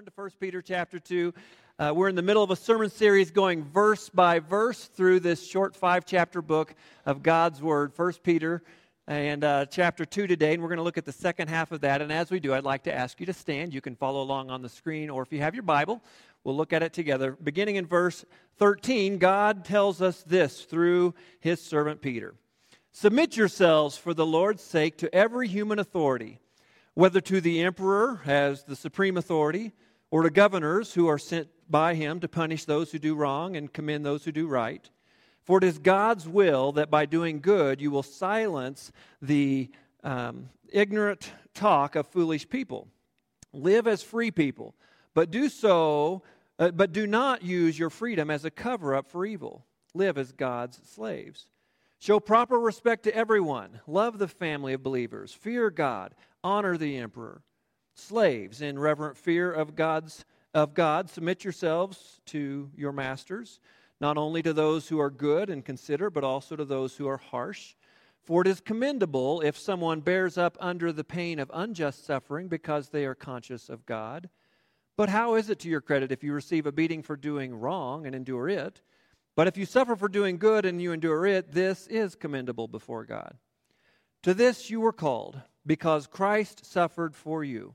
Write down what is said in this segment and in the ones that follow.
turn to 1 Peter chapter 2. Uh, we're in the middle of a sermon series going verse by verse through this short five chapter book of God's Word, 1 Peter and uh, chapter 2 today. And we're going to look at the second half of that. And as we do, I'd like to ask you to stand. You can follow along on the screen, or if you have your Bible, we'll look at it together. Beginning in verse 13, God tells us this through his servant Peter Submit yourselves for the Lord's sake to every human authority whether to the emperor as the supreme authority, or to governors who are sent by him to punish those who do wrong and commend those who do right. For it is God's will that by doing good you will silence the um, ignorant talk of foolish people. Live as free people, but do so, uh, but do not use your freedom as a cover up for evil. Live as God's slaves. Show proper respect to everyone. Love the family of believers. Fear God honor the emperor. Slaves, in reverent fear of God's of God, submit yourselves to your masters, not only to those who are good and considerate, but also to those who are harsh. For it is commendable if someone bears up under the pain of unjust suffering because they are conscious of God. But how is it to your credit if you receive a beating for doing wrong and endure it? But if you suffer for doing good and you endure it, this is commendable before God. To this you were called because Christ suffered for you,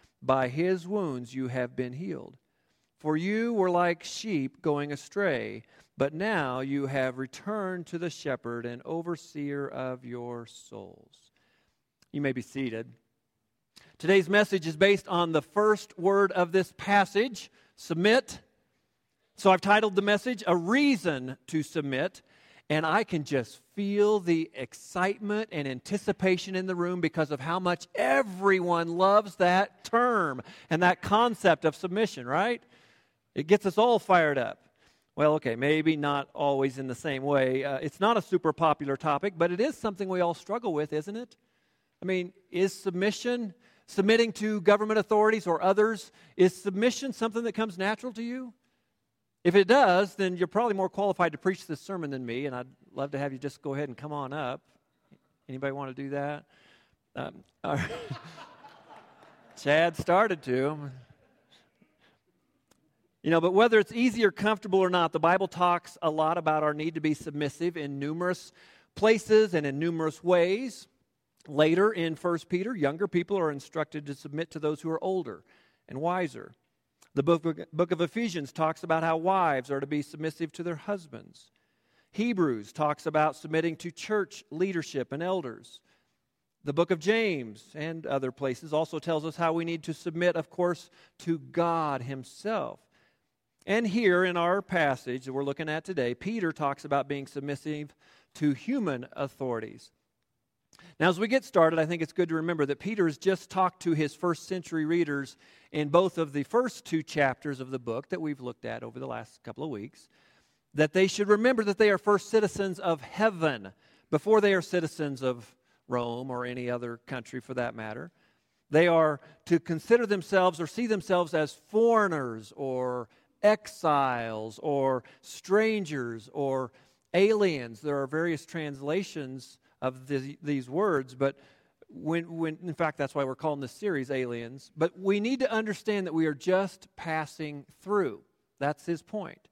By his wounds you have been healed. For you were like sheep going astray, but now you have returned to the shepherd and overseer of your souls. You may be seated. Today's message is based on the first word of this passage submit. So I've titled the message, A Reason to Submit. And I can just feel the excitement and anticipation in the room because of how much everyone loves that term and that concept of submission, right? It gets us all fired up. Well, okay, maybe not always in the same way. Uh, it's not a super popular topic, but it is something we all struggle with, isn't it? I mean, is submission, submitting to government authorities or others, is submission something that comes natural to you? If it does, then you're probably more qualified to preach this sermon than me, and I'd love to have you just go ahead and come on up. Anybody want to do that? Um, Chad started to. You know, but whether it's easy or comfortable or not, the Bible talks a lot about our need to be submissive in numerous places and in numerous ways. Later in 1 Peter, younger people are instructed to submit to those who are older and wiser. The book, book of Ephesians talks about how wives are to be submissive to their husbands. Hebrews talks about submitting to church leadership and elders. The book of James and other places also tells us how we need to submit, of course, to God Himself. And here in our passage that we're looking at today, Peter talks about being submissive to human authorities. Now, as we get started, I think it's good to remember that Peter has just talked to his first century readers in both of the first two chapters of the book that we've looked at over the last couple of weeks that they should remember that they are first citizens of heaven before they are citizens of Rome or any other country for that matter. They are to consider themselves or see themselves as foreigners or exiles or strangers or aliens. There are various translations of the, these words, but when, when, in fact, that's why we're calling this series Aliens. But we need to understand that we are just passing through. That's his point.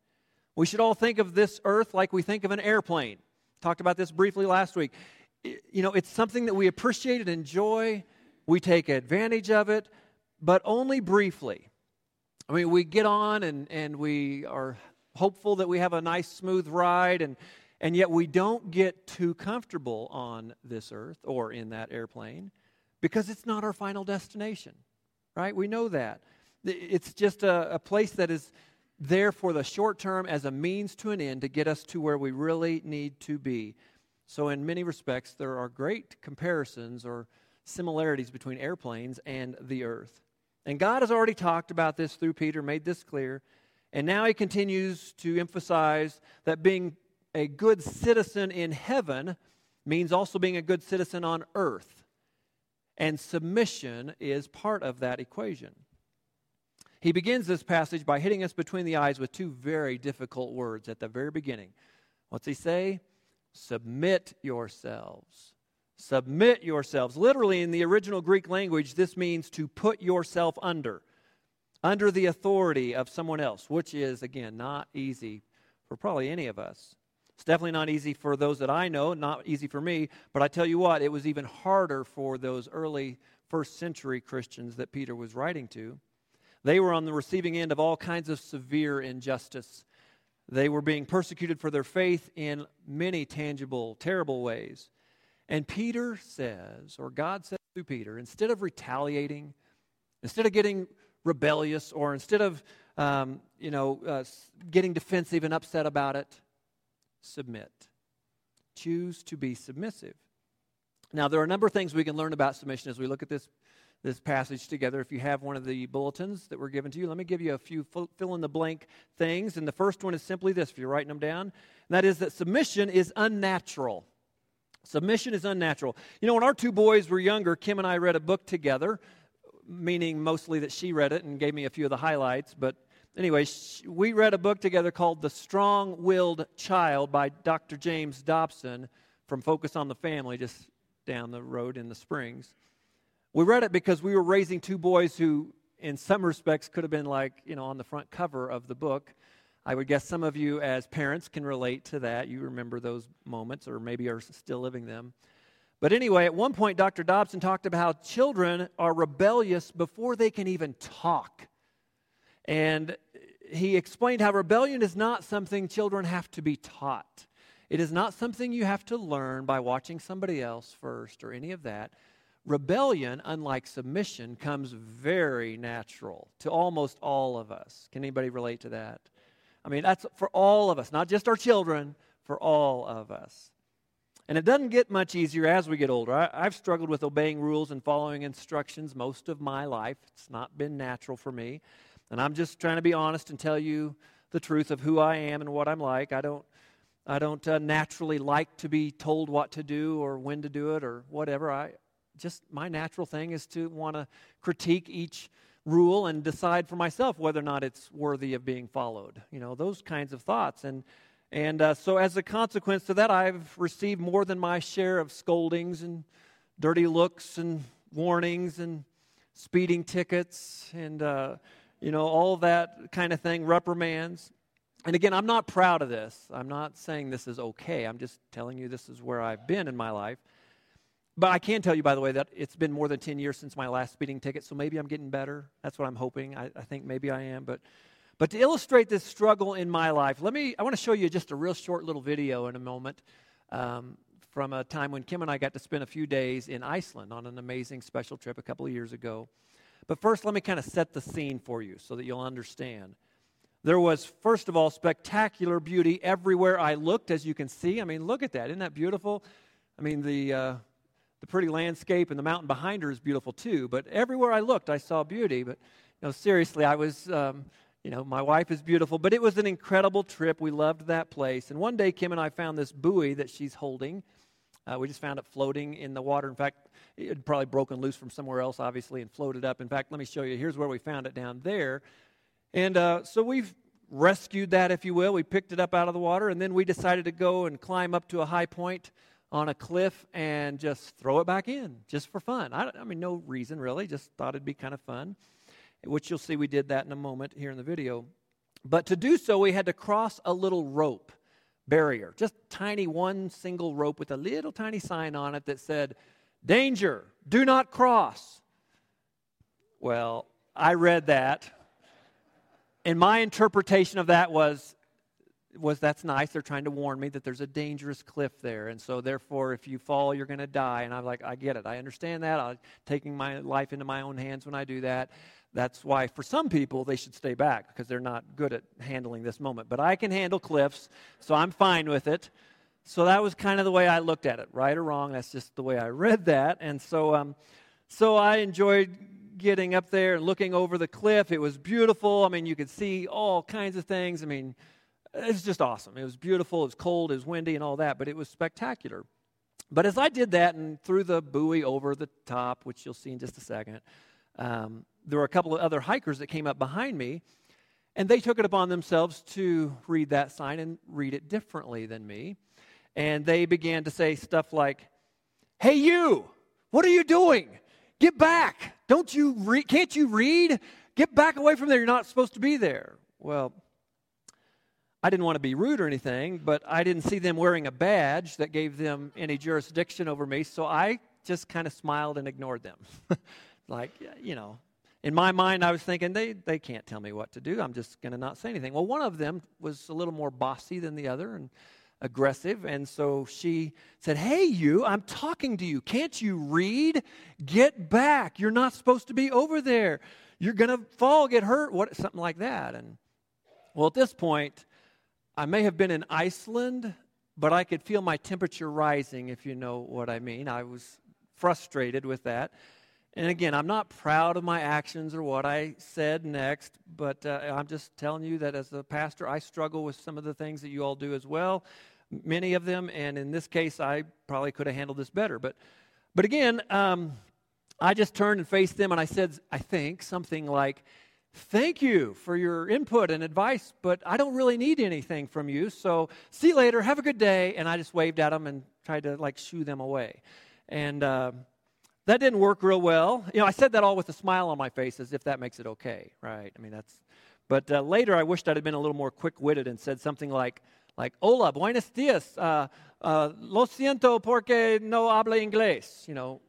We should all think of this earth like we think of an airplane. Talked about this briefly last week. You know, it's something that we appreciate and enjoy. We take advantage of it, but only briefly. I mean, we get on and, and we are hopeful that we have a nice, smooth ride, and and yet we don't get too comfortable on this earth or in that airplane because it's not our final destination, right? We know that. It's just a, a place that is there for the short term as a means to an end to get us to where we really need to be. So, in many respects, there are great comparisons or similarities between airplanes and the earth. And God has already talked about this through Peter, made this clear. And now he continues to emphasize that being a good citizen in heaven means also being a good citizen on earth. And submission is part of that equation. He begins this passage by hitting us between the eyes with two very difficult words at the very beginning. What's he say? Submit yourselves. Submit yourselves. Literally, in the original Greek language, this means to put yourself under, under the authority of someone else, which is, again, not easy for probably any of us. It's definitely not easy for those that I know, not easy for me, but I tell you what, it was even harder for those early first century Christians that Peter was writing to. They were on the receiving end of all kinds of severe injustice. They were being persecuted for their faith in many tangible, terrible ways. And Peter says, or God says to Peter, instead of retaliating, instead of getting rebellious, or instead of um, you know uh, getting defensive and upset about it, submit. Choose to be submissive. Now, there are a number of things we can learn about submission as we look at this this passage together. If you have one of the bulletins that were given to you, let me give you a few fill in the blank things. And the first one is simply this if you're writing them down, and that is that submission is unnatural. Submission is unnatural. You know, when our two boys were younger, Kim and I read a book together, meaning mostly that she read it and gave me a few of the highlights. But anyway, we read a book together called The Strong Willed Child by Dr. James Dobson from Focus on the Family, just down the road in the Springs. We read it because we were raising two boys who, in some respects, could have been like, you know, on the front cover of the book. I would guess some of you, as parents, can relate to that. You remember those moments, or maybe are still living them. But anyway, at one point, Dr. Dobson talked about how children are rebellious before they can even talk. And he explained how rebellion is not something children have to be taught. It is not something you have to learn by watching somebody else first or any of that. Rebellion, unlike submission, comes very natural to almost all of us. Can anybody relate to that? I mean, that's for all of us, not just our children, for all of us. And it doesn't get much easier as we get older. I, have struggled with obeying rules and following instructions most of my life. It's not been natural for me. And I'm just trying to be honest and tell you the truth of who I am and what I'm like. I don't, I don't uh, naturally like to be told what to do or when to do it or whatever. I, just my natural thing is to want to critique each rule and decide for myself whether or not it's worthy of being followed. You know, those kinds of thoughts. And, and uh, so, as a consequence to that, I've received more than my share of scoldings and dirty looks and warnings and speeding tickets and, uh, you know, all that kind of thing, reprimands. And again, I'm not proud of this. I'm not saying this is okay. I'm just telling you this is where I've been in my life. But I can tell you, by the way, that it's been more than 10 years since my last speeding ticket, so maybe I'm getting better. That's what I'm hoping. I, I think maybe I am. But, but to illustrate this struggle in my life, let me, I want to show you just a real short little video in a moment um, from a time when Kim and I got to spend a few days in Iceland on an amazing special trip a couple of years ago. But first, let me kind of set the scene for you so that you'll understand. There was, first of all, spectacular beauty everywhere I looked, as you can see. I mean, look at that. Isn't that beautiful? I mean, the, uh, the pretty landscape and the mountain behind her is beautiful too. But everywhere I looked, I saw beauty. But know, seriously, I was, um, you know, my wife is beautiful. But it was an incredible trip. We loved that place. And one day, Kim and I found this buoy that she's holding. Uh, we just found it floating in the water. In fact, it had probably broken loose from somewhere else, obviously, and floated up. In fact, let me show you. Here's where we found it down there. And uh, so we've rescued that, if you will. We picked it up out of the water, and then we decided to go and climb up to a high point on a cliff and just throw it back in just for fun. I, I, mean, no reason really, just thought it'd be kind of fun, which you'll see we did that in a moment here in the video. But to do so, we had to cross a little rope barrier, just tiny one single rope with a little tiny sign on it that said, Danger, do not cross. Well, I read that. And my interpretation of that was was that's nice. They're trying to warn me that there's a dangerous cliff there. And so, therefore, if you fall, you're going to die. And I'm like, I get it. I understand that. I'm taking my life into my own hands when I do that. That's why, for some people, they should stay back because they're not good at handling this moment. But I can handle cliffs, so I'm fine with it. So that was kind of the way I looked at it, right or wrong. That's just the way I read that. And so, um, so I enjoyed getting up there and looking over the cliff. It was beautiful. I mean, you could see all kinds of things. I mean, it's just awesome. It was beautiful. It was cold. It was windy and all that, but it was spectacular. But as I did that and threw the buoy over the top, which you'll see in just a second, um, there were a couple of other hikers that came up behind me, and they took it upon themselves to read that sign and read it differently than me. And they began to say stuff like, Hey, you, what are you doing? Get back. Don't you? Can't you read? Get back away from there. You're not supposed to be there. Well, I didn't want to be rude or anything, but I didn't see them wearing a badge that gave them any jurisdiction over me, so I just kind of smiled and ignored them. like, you know, in my mind, I was thinking, they, they can't tell me what to do. I'm just going to not say anything. Well, one of them was a little more bossy than the other and aggressive, and so she said, Hey, you, I'm talking to you. Can't you read? Get back. You're not supposed to be over there. You're going to fall, get hurt, what, something like that. And well, at this point, I may have been in Iceland, but I could feel my temperature rising, if you know what I mean. I was frustrated with that. And again, I'm not proud of my actions or what I said next, but uh, I'm just telling you that as a pastor, I struggle with some of the things that you all do as well, many of them. And in this case, I probably could have handled this better. But, but again, um, I just turned and faced them and I said, I think, something like, Thank you for your input and advice, but I don't really need anything from you. So see you later. Have a good day. And I just waved at them and tried to like shoo them away. And uh, that didn't work real well. You know, I said that all with a smile on my face as if that makes it okay, right? I mean, that's. But uh, later, I wished I'd have been a little more quick-witted and said something like, like, "Hola, buenos dias. Uh, uh, lo siento porque no habla inglés." You know,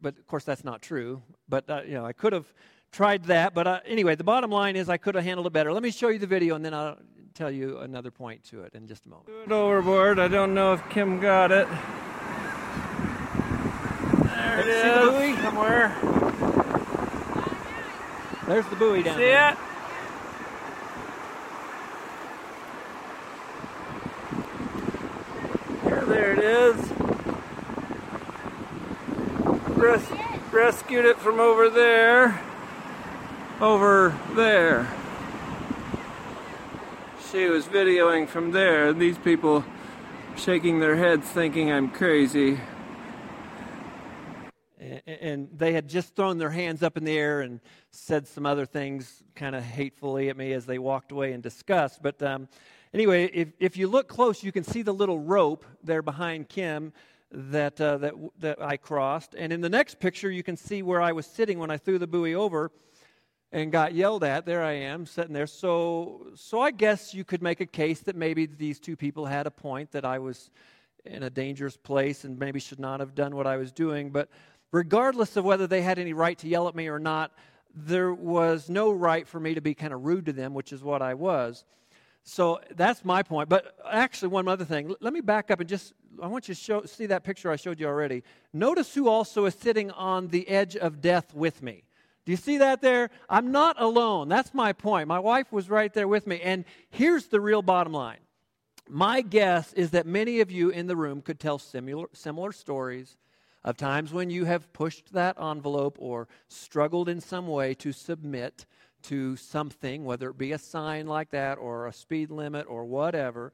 but of course that's not true. But uh, you know, I could have tried that. But uh, anyway, the bottom line is I could have handled it better. Let me show you the video and then I'll tell you another point to it in just a moment. it overboard. I don't know if Kim got it. See the buoy? somewhere. There's the buoy down See there. it? Yeah, there it is. Res- rescued it from over there. Over there. She was videoing from there. and These people shaking their heads thinking I'm crazy. They had just thrown their hands up in the air and said some other things kind of hatefully at me as they walked away in disgust. But um, anyway, if, if you look close, you can see the little rope there behind Kim that, uh, that, that I crossed. And in the next picture, you can see where I was sitting when I threw the buoy over and got yelled at. There I am, sitting there. So, so I guess you could make a case that maybe these two people had a point that I was in a dangerous place and maybe should not have done what I was doing. But regardless of whether they had any right to yell at me or not, there was no right for me to be kind of rude to them, which is what I was. So that's my point. But actually, one other thing. Let me back up and just, I want you to show, see that picture I showed you already. Notice who also is sitting on the edge of death with me. Do you see that there? I'm not alone. That's my point. My wife was right there with me. And here's the real bottom line. My guess is that many of you in the room could tell similar, similar stories of times when you have pushed that envelope or struggled in some way to submit to something, whether it be a sign like that or a speed limit or whatever.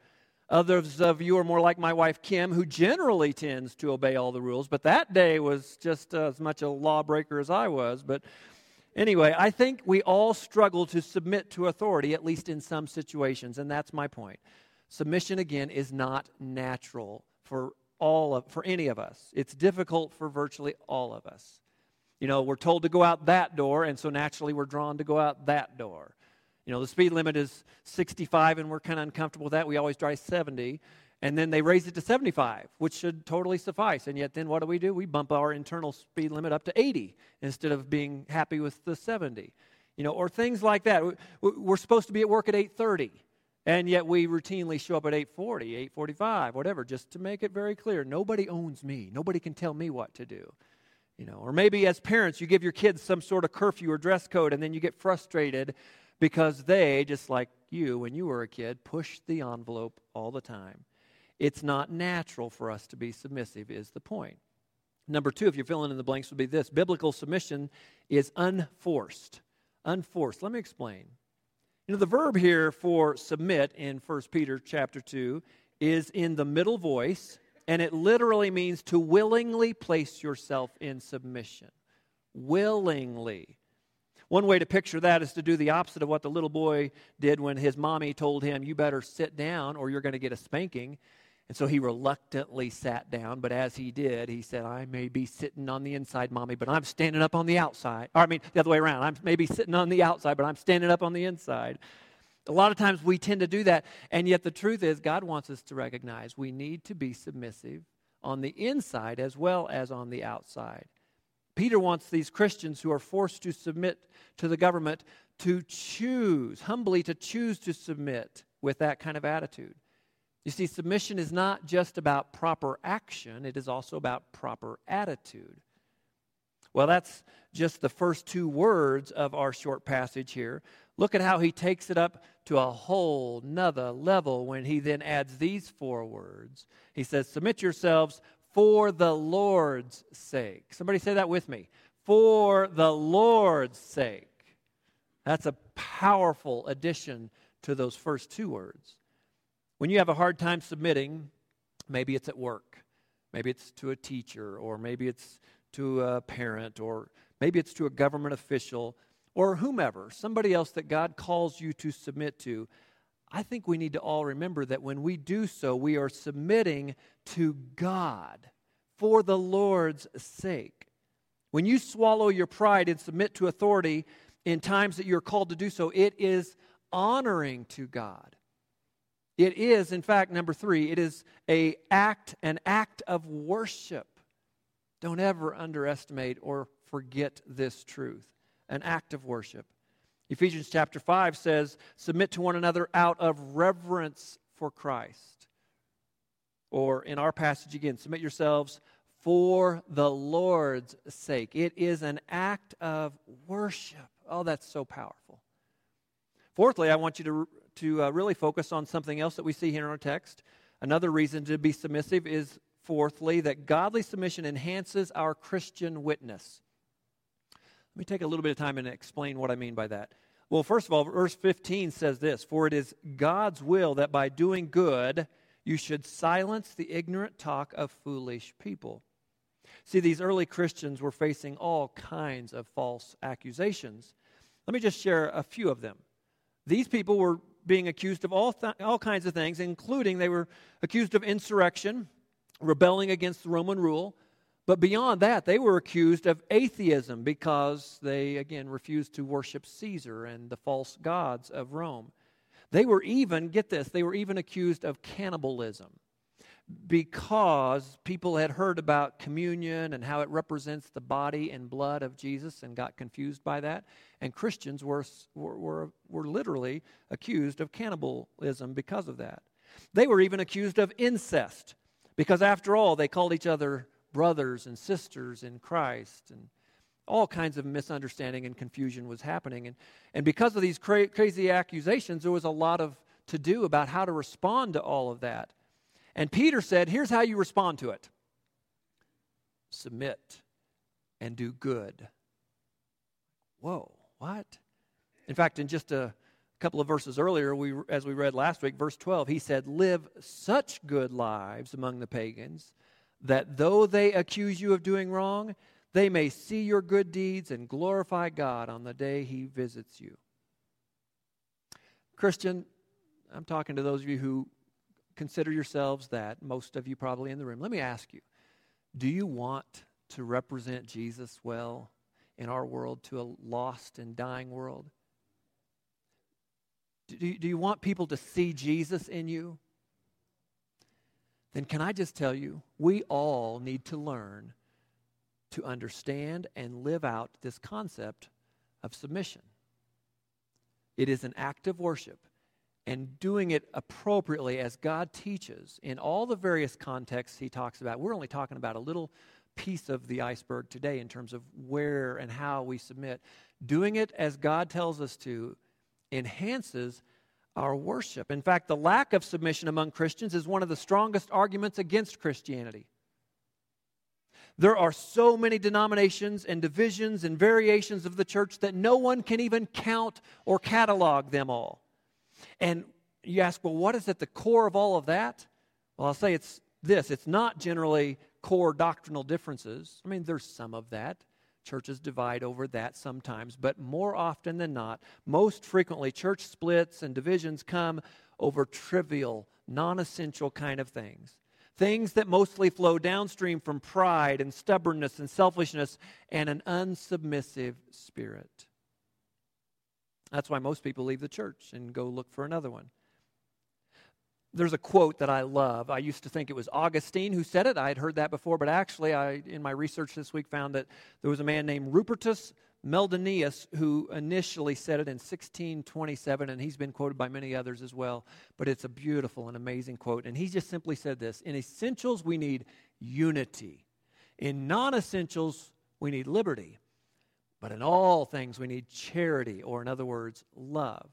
Others of you are more like my wife Kim, who generally tends to obey all the rules, but that day was just as much a lawbreaker as I was. But anyway, I think we all struggle to submit to authority, at least in some situations, and that's my point. Submission, again, is not natural for all of for any of us. It's difficult for virtually all of us. You know, we're told to go out that door, and so naturally we're drawn to go out that door. You know, the speed limit is 65, and we're kind of uncomfortable with that. We always drive 70. And then they raise it to 75, which should totally suffice. And yet, then what do we do? We bump our internal speed limit up to 80 instead of being happy with the 70. You know, or things like that. We're supposed to be at work at 8:30 and yet we routinely show up at 8:40, 8:45, whatever, just to make it very clear, nobody owns me. Nobody can tell me what to do. You know, or maybe as parents you give your kids some sort of curfew or dress code and then you get frustrated because they, just like you when you were a kid, push the envelope all the time. It's not natural for us to be submissive is the point. Number two, if you're filling in the blanks, would be this biblical submission is unforced. Unforced. Let me explain. You know, the verb here for submit in 1 Peter chapter 2 is in the middle voice, and it literally means to willingly place yourself in submission. Willingly. One way to picture that is to do the opposite of what the little boy did when his mommy told him, You better sit down or you're going to get a spanking. And so he reluctantly sat down, but as he did, he said, I may be sitting on the inside, mommy, but I'm standing up on the outside. Or, I mean, the other way around. I'm maybe sitting on the outside, but I'm standing up on the inside. A lot of times we tend to do that, and yet the truth is, God wants us to recognize we need to be submissive on the inside as well as on the outside. Peter wants these Christians who are forced to submit to the government to choose, humbly to choose to submit with that kind of attitude. You see, submission is not just about proper action, it is also about proper attitude. Well, that's just the first two words of our short passage here. Look at how he takes it up to a whole nother level when he then adds these four words. He says, Submit yourselves for the Lord's sake. Somebody say that with me. For the Lord's sake. That's a powerful addition to those first two words. When you have a hard time submitting, maybe it's at work, maybe it's to a teacher, or maybe it's to a parent, or maybe it's to a government official, or whomever, somebody else that God calls you to submit to. I think we need to all remember that when we do so, we are submitting to God for the Lord's sake. When you swallow your pride and submit to authority in times that you're called to do so, it is honoring to God. It is, in fact, number three, it is a act, an act of worship. Don't ever underestimate or forget this truth. An act of worship. Ephesians chapter 5 says, Submit to one another out of reverence for Christ. Or in our passage again, submit yourselves for the Lord's sake. It is an act of worship. Oh, that's so powerful. Fourthly, I want you to to uh, really focus on something else that we see here in our text. Another reason to be submissive is, fourthly, that godly submission enhances our Christian witness. Let me take a little bit of time and explain what I mean by that. Well, first of all, verse 15 says this For it is God's will that by doing good you should silence the ignorant talk of foolish people. See, these early Christians were facing all kinds of false accusations. Let me just share a few of them. These people were being accused of all, th- all kinds of things, including they were accused of insurrection, rebelling against the Roman rule. But beyond that, they were accused of atheism because they, again, refused to worship Caesar and the false gods of Rome. They were even, get this, they were even accused of cannibalism because people had heard about communion and how it represents the body and blood of Jesus and got confused by that. And Christians were, were, were literally accused of cannibalism because of that. They were even accused of incest because, after all, they called each other brothers and sisters in Christ. And all kinds of misunderstanding and confusion was happening. And, and because of these cra- crazy accusations, there was a lot of to do about how to respond to all of that. And Peter said, Here's how you respond to it submit and do good. Whoa, what? In fact, in just a couple of verses earlier, we, as we read last week, verse 12, he said, Live such good lives among the pagans that though they accuse you of doing wrong, they may see your good deeds and glorify God on the day he visits you. Christian, I'm talking to those of you who consider yourselves that, most of you probably in the room. Let me ask you do you want to represent Jesus well in our world to a lost and dying world? Do you, do you want people to see Jesus in you? Then, can I just tell you, we all need to learn to understand and live out this concept of submission. It is an act of worship and doing it appropriately as God teaches in all the various contexts he talks about. We're only talking about a little piece of the iceberg today in terms of where and how we submit. Doing it as God tells us to enhances our worship. In fact, the lack of submission among Christians is one of the strongest arguments against Christianity. There are so many denominations and divisions and variations of the church that no one can even count or catalog them all. And you ask, well, what is at the core of all of that? Well, I'll say it's this it's not generally core doctrinal differences. I mean, there's some of that. Churches divide over that sometimes, but more often than not, most frequently, church splits and divisions come over trivial, non essential kind of things. Things that mostly flow downstream from pride and stubbornness and selfishness and an unsubmissive spirit. That's why most people leave the church and go look for another one. There's a quote that I love. I used to think it was Augustine who said it. I had heard that before, but actually, I, in my research this week, found that there was a man named Rupertus Meldenius who initially said it in 1627, and he's been quoted by many others as well. But it's a beautiful and amazing quote. And he just simply said this In essentials, we need unity, in non essentials, we need liberty. But in all things, we need charity, or in other words, love.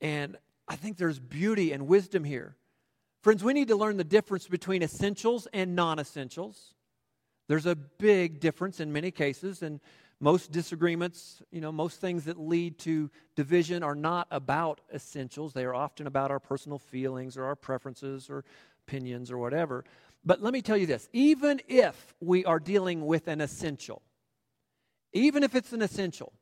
And I think there's beauty and wisdom here. Friends, we need to learn the difference between essentials and non essentials. There's a big difference in many cases, and most disagreements, you know, most things that lead to division are not about essentials. They are often about our personal feelings or our preferences or opinions or whatever. But let me tell you this even if we are dealing with an essential, even if it's an essential,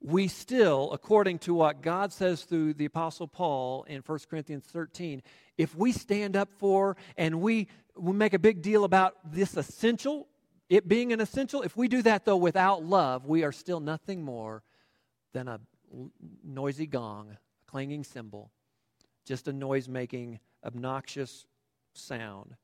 we still, according to what God says through the Apostle Paul in 1 Corinthians 13, if we stand up for and we, we make a big deal about this essential, it being an essential, if we do that though without love, we are still nothing more than a noisy gong, a clanging cymbal, just a noise making, obnoxious sound.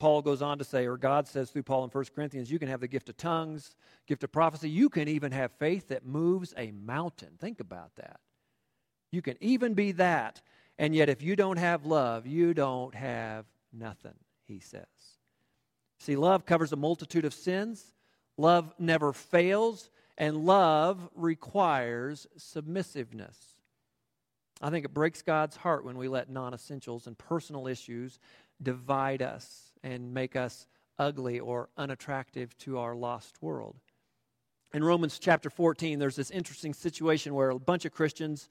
Paul goes on to say, or God says through Paul in 1 Corinthians, you can have the gift of tongues, gift of prophecy. You can even have faith that moves a mountain. Think about that. You can even be that. And yet, if you don't have love, you don't have nothing, he says. See, love covers a multitude of sins, love never fails, and love requires submissiveness. I think it breaks God's heart when we let non essentials and personal issues divide us and make us ugly or unattractive to our lost world. In Romans chapter 14, there's this interesting situation where a bunch of Christians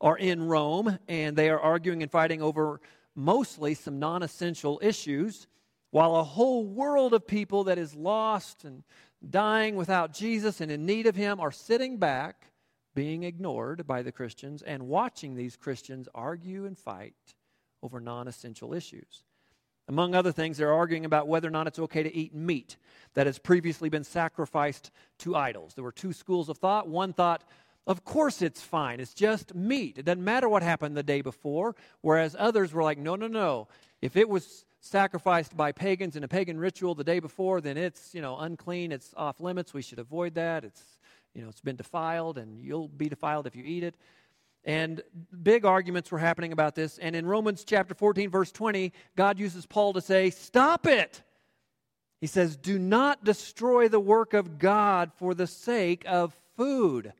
are in Rome and they are arguing and fighting over mostly some non essential issues, while a whole world of people that is lost and dying without Jesus and in need of Him are sitting back, being ignored by the Christians, and watching these Christians argue and fight over non essential issues. Among other things, they're arguing about whether or not it's okay to eat meat that has previously been sacrificed to idols. There were two schools of thought. One thought, of course it's fine, it's just meat. It doesn't matter what happened the day before. Whereas others were like, no, no, no. If it was sacrificed by pagans in a pagan ritual the day before, then it's, you know, unclean, it's off limits. We should avoid that. It's, you know, it's been defiled and you'll be defiled if you eat it. And big arguments were happening about this. And in Romans chapter 14, verse 20, God uses Paul to say, Stop it! He says, Do not destroy the work of God for the sake of food.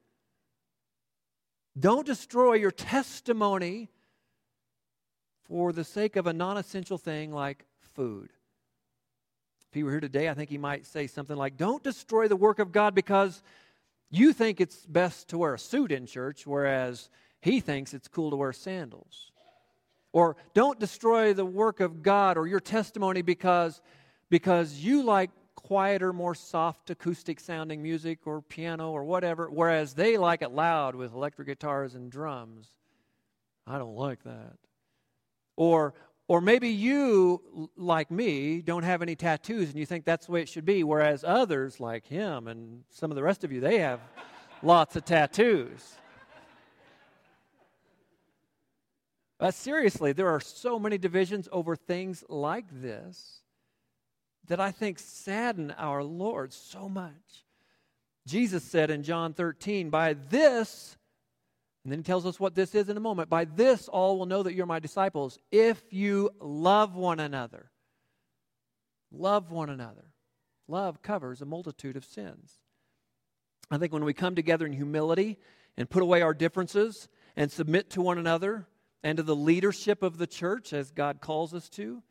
Don't destroy your testimony for the sake of a non essential thing like food. If he were here today, I think he might say something like, Don't destroy the work of God because you think it's best to wear a suit in church, whereas he thinks it's cool to wear sandals. Or don't destroy the work of God or your testimony because, because you like quieter, more soft acoustic sounding music or piano or whatever, whereas they like it loud with electric guitars and drums. I don't like that. Or, or maybe you, like me, don't have any tattoos and you think that's the way it should be, whereas others, like him and some of the rest of you, they have lots of tattoos. But seriously, there are so many divisions over things like this that I think sadden our Lord so much. Jesus said in John 13, By this, and then he tells us what this is in a moment, by this all will know that you're my disciples if you love one another. Love one another. Love covers a multitude of sins. I think when we come together in humility and put away our differences and submit to one another, and to the leadership of the church as God calls us to,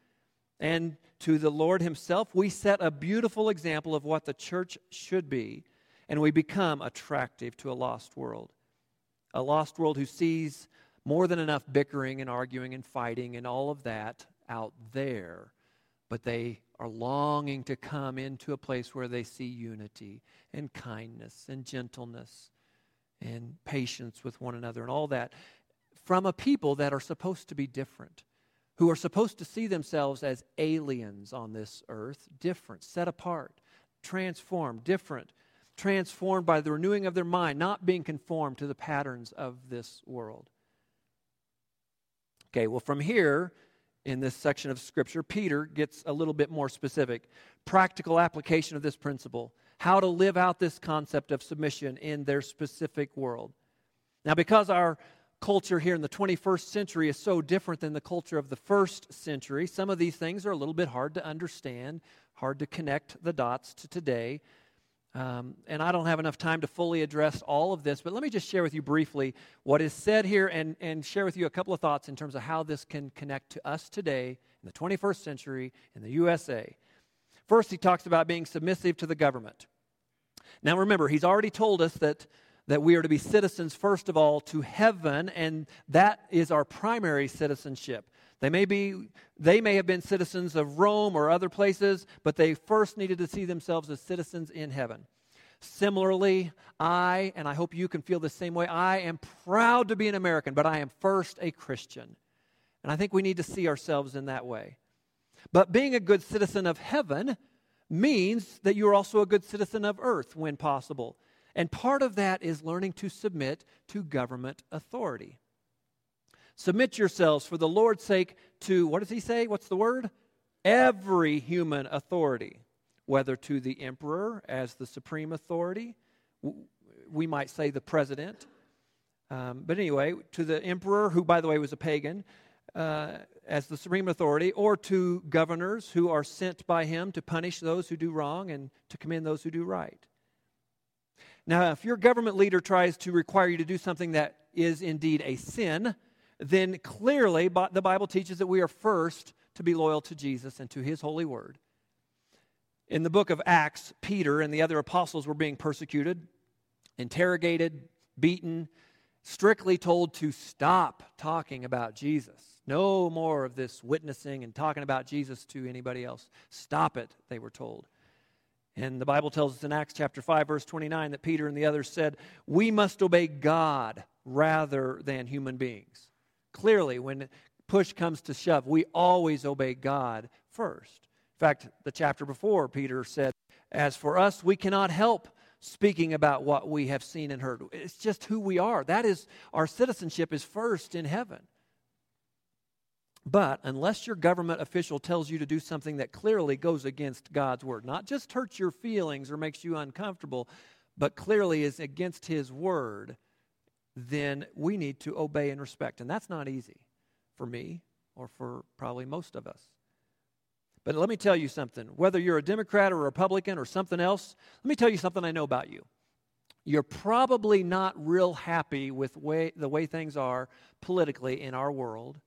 and to the Lord Himself, we set a beautiful example of what the church should be, and we become attractive to a lost world. A lost world who sees more than enough bickering and arguing and fighting and all of that out there, but they are longing to come into a place where they see unity and kindness and gentleness and patience with one another and all that from a people that are supposed to be different, who are supposed to see themselves as aliens on this earth, different, set apart, transformed, different, transformed by the renewing of their mind, not being conformed to the patterns of this world. Okay, well, from here, in this section of Scripture, Peter gets a little bit more specific. Practical application of this principle, how to live out this concept of submission in their specific world. Now, because our culture here in the 21st century is so different than the culture of the first century, some of these things are a little bit hard to understand, hard to connect the dots to today. Um, and I don't have enough time to fully address all of this, but let me just share with you briefly what is said here and, and share with you a couple of thoughts in terms of how this can connect to us today in the 21st century in the USA. First, he talks about being submissive to the government. Now, remember, he's already told us that, that we are to be citizens, first of all, to heaven, and that is our primary citizenship. They may, be, they may have been citizens of Rome or other places, but they first needed to see themselves as citizens in heaven. Similarly, I, and I hope you can feel the same way, I am proud to be an American, but I am first a Christian. And I think we need to see ourselves in that way. But being a good citizen of heaven means that you're also a good citizen of earth when possible. And part of that is learning to submit to government authority. Submit yourselves for the Lord's sake to, what does he say? What's the word? Every human authority, whether to the emperor as the supreme authority, we might say the president. Um, but anyway, to the emperor, who, by the way, was a pagan, uh, as the supreme authority, or to governors who are sent by him to punish those who do wrong and to commend those who do right. Now, if your government leader tries to require you to do something that is indeed a sin, then clearly the Bible teaches that we are first to be loyal to Jesus and to his holy word. In the book of Acts, Peter and the other apostles were being persecuted, interrogated, beaten, strictly told to stop talking about Jesus. No more of this witnessing and talking about Jesus to anybody else. Stop it, they were told. And the Bible tells us in Acts chapter 5, verse 29, that Peter and the others said, We must obey God rather than human beings. Clearly, when push comes to shove, we always obey God first. In fact, the chapter before, Peter said, As for us, we cannot help speaking about what we have seen and heard. It's just who we are. That is, our citizenship is first in heaven. But unless your government official tells you to do something that clearly goes against God's word, not just hurts your feelings or makes you uncomfortable, but clearly is against his word, then we need to obey and respect. And that's not easy for me or for probably most of us. But let me tell you something. Whether you're a Democrat or a Republican or something else, let me tell you something I know about you. You're probably not real happy with way, the way things are politically in our world,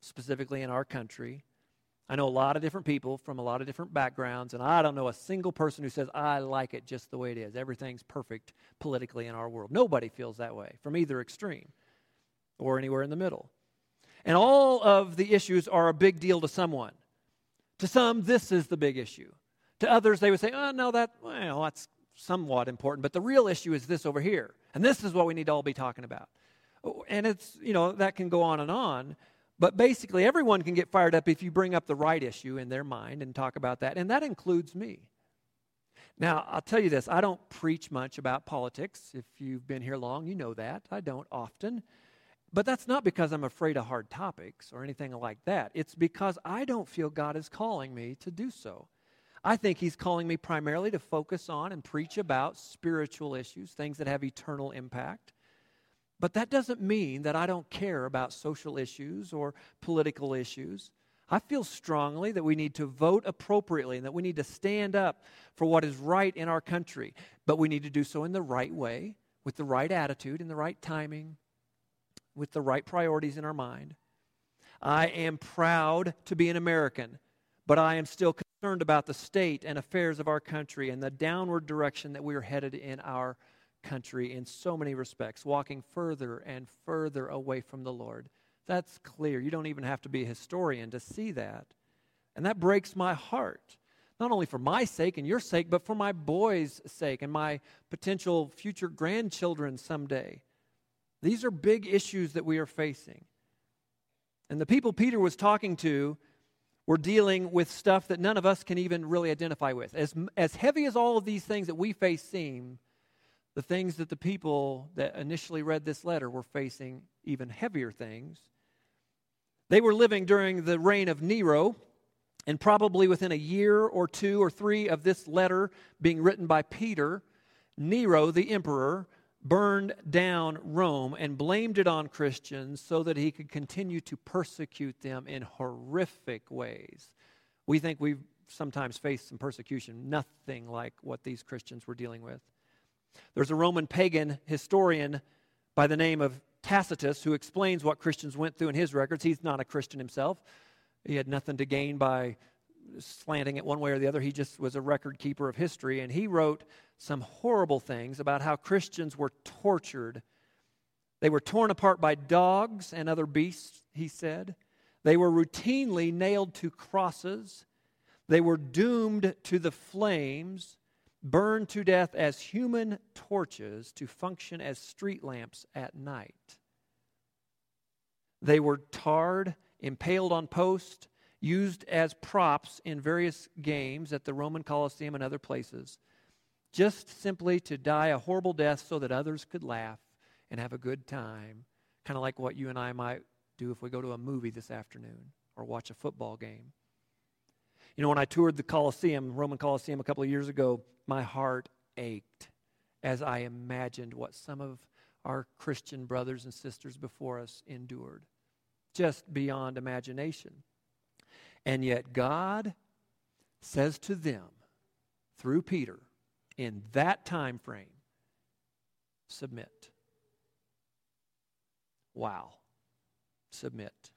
specifically in our country. I know a lot of different people from a lot of different backgrounds, and I don't know a single person who says, I like it just the way it is. Everything's perfect politically in our world. Nobody feels that way from either extreme or anywhere in the middle. And all of the issues are a big deal to someone. To some, this is the big issue. To others, they would say, oh, no, that, well, that's somewhat important, but the real issue is this over here. And this is what we need to all be talking about. Oh, and it's, you know, that can go on and on. But basically, everyone can get fired up if you bring up the right issue in their mind and talk about that, and that includes me. Now, I'll tell you this I don't preach much about politics. If you've been here long, you know that. I don't often. But that's not because I'm afraid of hard topics or anything like that. It's because I don't feel God is calling me to do so. I think He's calling me primarily to focus on and preach about spiritual issues, things that have eternal impact. But that doesn't mean that I don't care about social issues or political issues. I feel strongly that we need to vote appropriately and that we need to stand up for what is right in our country. But we need to do so in the right way, with the right attitude, in the right timing, with the right priorities in our mind. I am proud to be an American, but I am still concerned about the state and affairs of our country and the downward direction that we are headed in our country in so many respects, walking further and further away from the Lord. That's clear. You don't even have to be a historian to see that. And that breaks my heart, not only for my sake and your sake, but for my boys' sake and my potential future grandchildren someday. These are big issues that we are facing. And the people Peter was talking to we're dealing with stuff that none of us can even really identify with. As, as heavy as all of these things that we face seem, the things that the people that initially read this letter were facing even heavier things. They were living during the reign of Nero, and probably within a year or two or three of this letter being written by Peter, Nero, the emperor, burned down Rome and blamed it on Christians so that he could continue to persecute them in horrific ways. We think we've sometimes faced some persecution, nothing like what these Christians were dealing with. There's a Roman pagan historian by the name of Tacitus who explains what Christians went through in his records. He's not a Christian himself. He had nothing to gain by slanting it one way or the other. He just was a record keeper of history. And he wrote some horrible things about how Christians were tortured. They were torn apart by dogs and other beasts, he said. They were routinely nailed to crosses. They were doomed to the flames, burned to death as human torches to function as street lamps at night. They were tarred, impaled on posts, used as props in various games at the Roman Colosseum and other places, just simply to die a horrible death so that others could laugh and have a good time, kind of like what you and I might do if we go to a movie this afternoon or watch a football game. You know, when I toured the Colosseum, Roman Colosseum, a couple of years ago, my heart ached as I imagined what some of our Christian brothers and sisters before us endured. Just beyond imagination. And yet God says to them through Peter in that time frame, submit. Wow. Submit.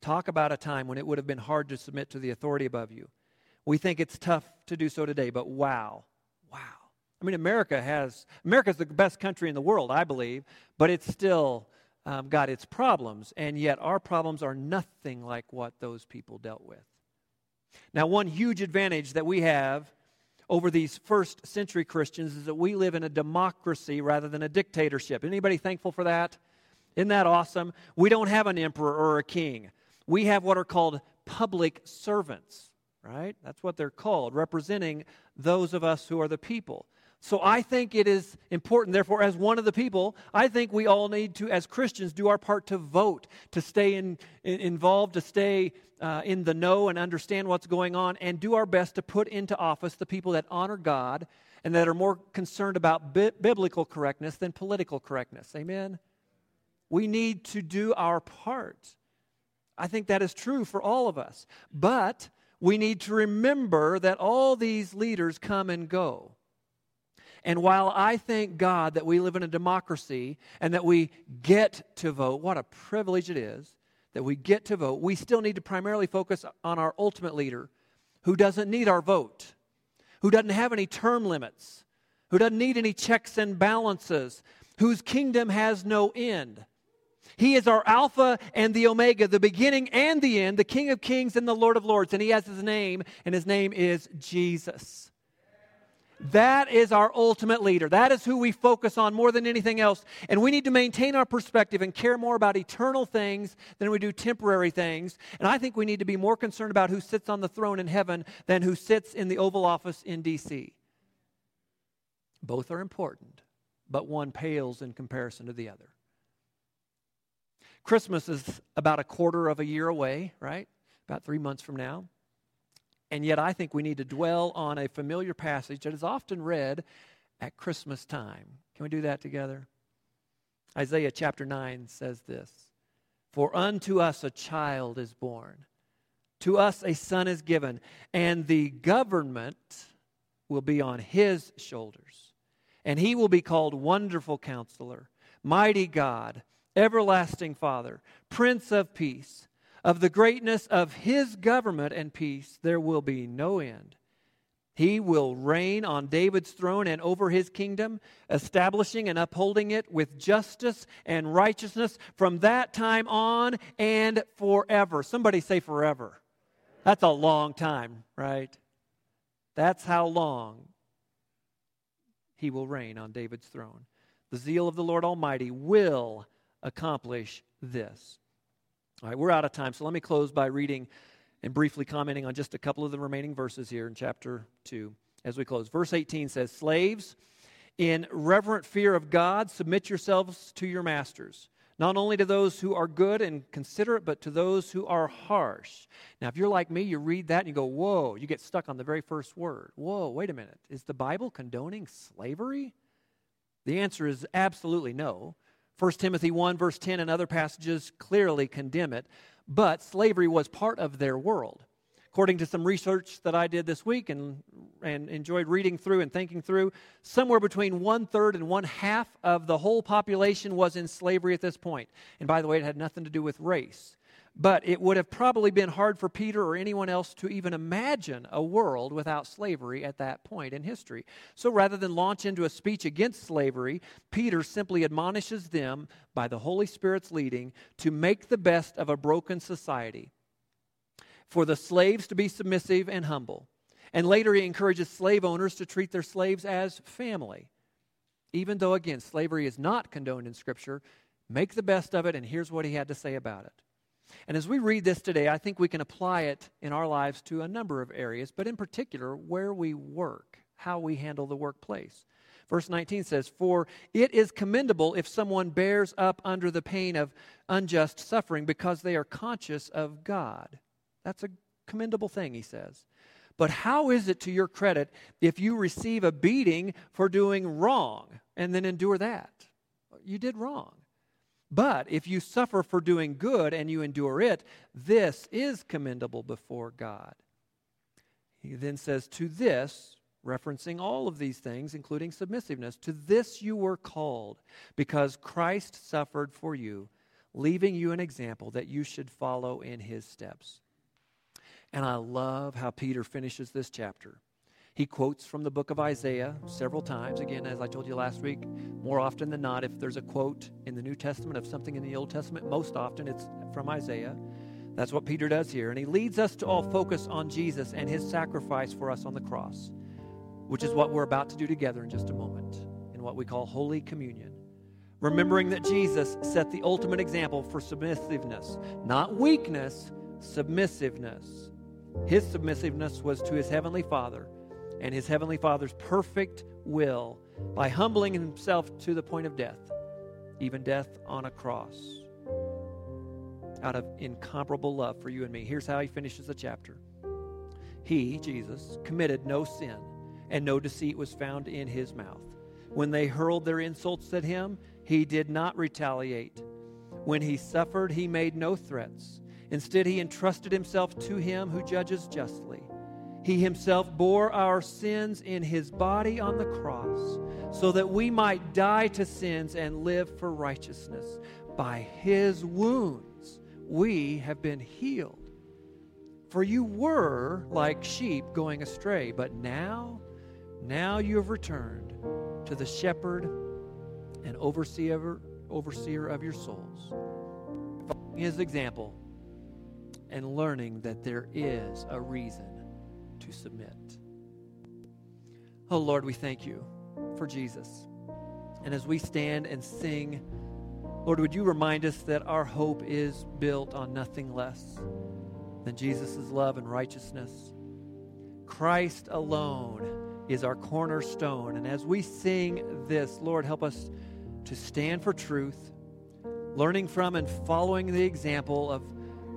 Talk about a time when it would have been hard to submit to the authority above you. We think it's tough to do so today, but wow. Wow. I mean, America has, America's the best country in the world, I believe, but it's still um, got its problems, and yet our problems are nothing like what those people dealt with. Now, one huge advantage that we have over these first century Christians is that we live in a democracy rather than a dictatorship. Anybody thankful for that? Isn't that awesome? We don't have an emperor or a king. We have what are called public servants, right? That's what they're called, representing those of us who are the people. So I think it is important, therefore, as one of the people, I think we all need to, as Christians, do our part to vote, to stay in, in, involved, to stay uh, in the know and understand what's going on, and do our best to put into office the people that honor God and that are more concerned about bi- biblical correctness than political correctness. Amen? We need to do our part. I think that is true for all of us. But we need to remember that all these leaders come and go. And while I thank God that we live in a democracy and that we get to vote, what a privilege it is that we get to vote, we still need to primarily focus on our ultimate leader who doesn't need our vote, who doesn't have any term limits, who doesn't need any checks and balances, whose kingdom has no end. He is our Alpha and the Omega, the beginning and the end, the King of Kings and the Lord of Lords. And He has His name, and His name is Jesus. That is our ultimate leader. That is who we focus on more than anything else. And we need to maintain our perspective and care more about eternal things than we do temporary things. And I think we need to be more concerned about who sits on the throne in heaven than who sits in the Oval Office in D.C. Both are important, but one pales in comparison to the other. Christmas is about a quarter of a year away, right? About three months from now. And yet, I think we need to dwell on a familiar passage that is often read at Christmas time. Can we do that together? Isaiah chapter 9 says this For unto us a child is born, to us a son is given, and the government will be on his shoulders. And he will be called Wonderful Counselor, Mighty God, Everlasting Father, Prince of Peace. Of the greatness of his government and peace, there will be no end. He will reign on David's throne and over his kingdom, establishing and upholding it with justice and righteousness from that time on and forever. Somebody say forever. That's a long time, right? That's how long he will reign on David's throne. The zeal of the Lord Almighty will accomplish this. All right, we're out of time, so let me close by reading and briefly commenting on just a couple of the remaining verses here in chapter 2 as we close. Verse 18 says, Slaves, in reverent fear of God, submit yourselves to your masters, not only to those who are good and considerate, but to those who are harsh. Now, if you're like me, you read that and you go, Whoa, you get stuck on the very first word. Whoa, wait a minute. Is the Bible condoning slavery? The answer is absolutely no. 1 Timothy 1, verse 10, and other passages clearly condemn it, but slavery was part of their world. According to some research that I did this week and, and enjoyed reading through and thinking through, somewhere between one third and one half of the whole population was in slavery at this point. And by the way, it had nothing to do with race. But it would have probably been hard for Peter or anyone else to even imagine a world without slavery at that point in history. So rather than launch into a speech against slavery, Peter simply admonishes them, by the Holy Spirit's leading, to make the best of a broken society. For the slaves to be submissive and humble. And later he encourages slave owners to treat their slaves as family. Even though, again, slavery is not condoned in Scripture, make the best of it, and here's what he had to say about it. And as we read this today, I think we can apply it in our lives to a number of areas, but in particular, where we work, how we handle the workplace. Verse 19 says, For it is commendable if someone bears up under the pain of unjust suffering because they are conscious of God. That's a commendable thing, he says. But how is it to your credit if you receive a beating for doing wrong and then endure that? You did wrong. But if you suffer for doing good and you endure it, this is commendable before God. He then says, To this, referencing all of these things, including submissiveness, to this you were called, because Christ suffered for you, leaving you an example that you should follow in his steps. And I love how Peter finishes this chapter. He quotes from the book of Isaiah several times. Again, as I told you last week, more often than not, if there's a quote in the New Testament of something in the Old Testament, most often it's from Isaiah. That's what Peter does here. And he leads us to all focus on Jesus and his sacrifice for us on the cross, which is what we're about to do together in just a moment in what we call Holy Communion. Remembering that Jesus set the ultimate example for submissiveness, not weakness, submissiveness. His submissiveness was to his heavenly Father and his heavenly Father's perfect will by humbling himself to the point of death, even death on a cross, out of incomparable love for you and me. Here's how he finishes the chapter He, Jesus, committed no sin, and no deceit was found in his mouth. When they hurled their insults at him, he did not retaliate. When he suffered, he made no threats. Instead, he entrusted himself to him who judges justly. He himself bore our sins in his body on the cross so that we might die to sins and live for righteousness. By his wounds we have been healed. For you were like sheep going astray, but now, now you have returned to the shepherd and overseer, overseer of your souls. Following his example and learning that there is a reason to submit. Oh Lord, we thank you for Jesus. And as we stand and sing, Lord, would you remind us that our hope is built on nothing less than Jesus' love and righteousness? Christ alone is our cornerstone. And as we sing this, Lord, help us to stand for truth, learning from and following the example of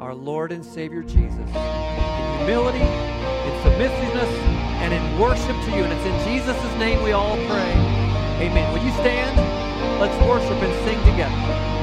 our Lord and Savior Jesus in humility in submissiveness, and in worship to you. And it's in Jesus' name we all pray. Amen. Will you stand? Let's worship and sing together.